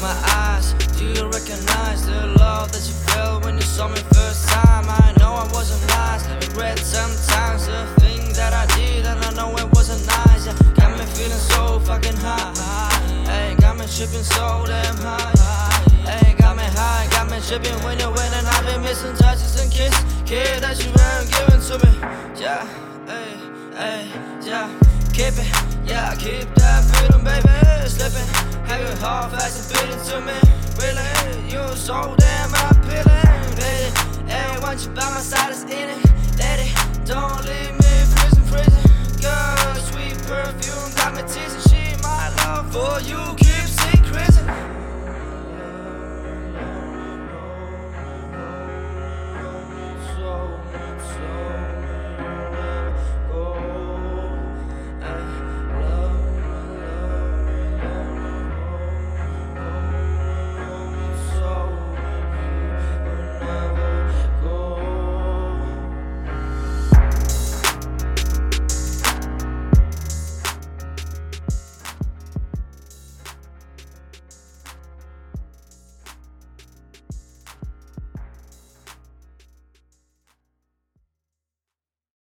my eyes. Do you recognize the love that you felt when you saw me first time? I know I wasn't nice. Regret sometimes the things that I did, and I know it wasn't nice. Yeah, got me feeling so fucking high. Hey, got me tripping so damn high. Hey, got me high, got me tripping when you went, and I've been missing touches and kisses. Kid that you weren't giving to me. Yeah, hey, hey, yeah. Keep it, yeah, keep that freedom, baby. so damn appealing. Baby, everyone you by my side It's in it. Lady, don't leave me prison, prison. Girl, sweet perfume got me teasing. She my love for you.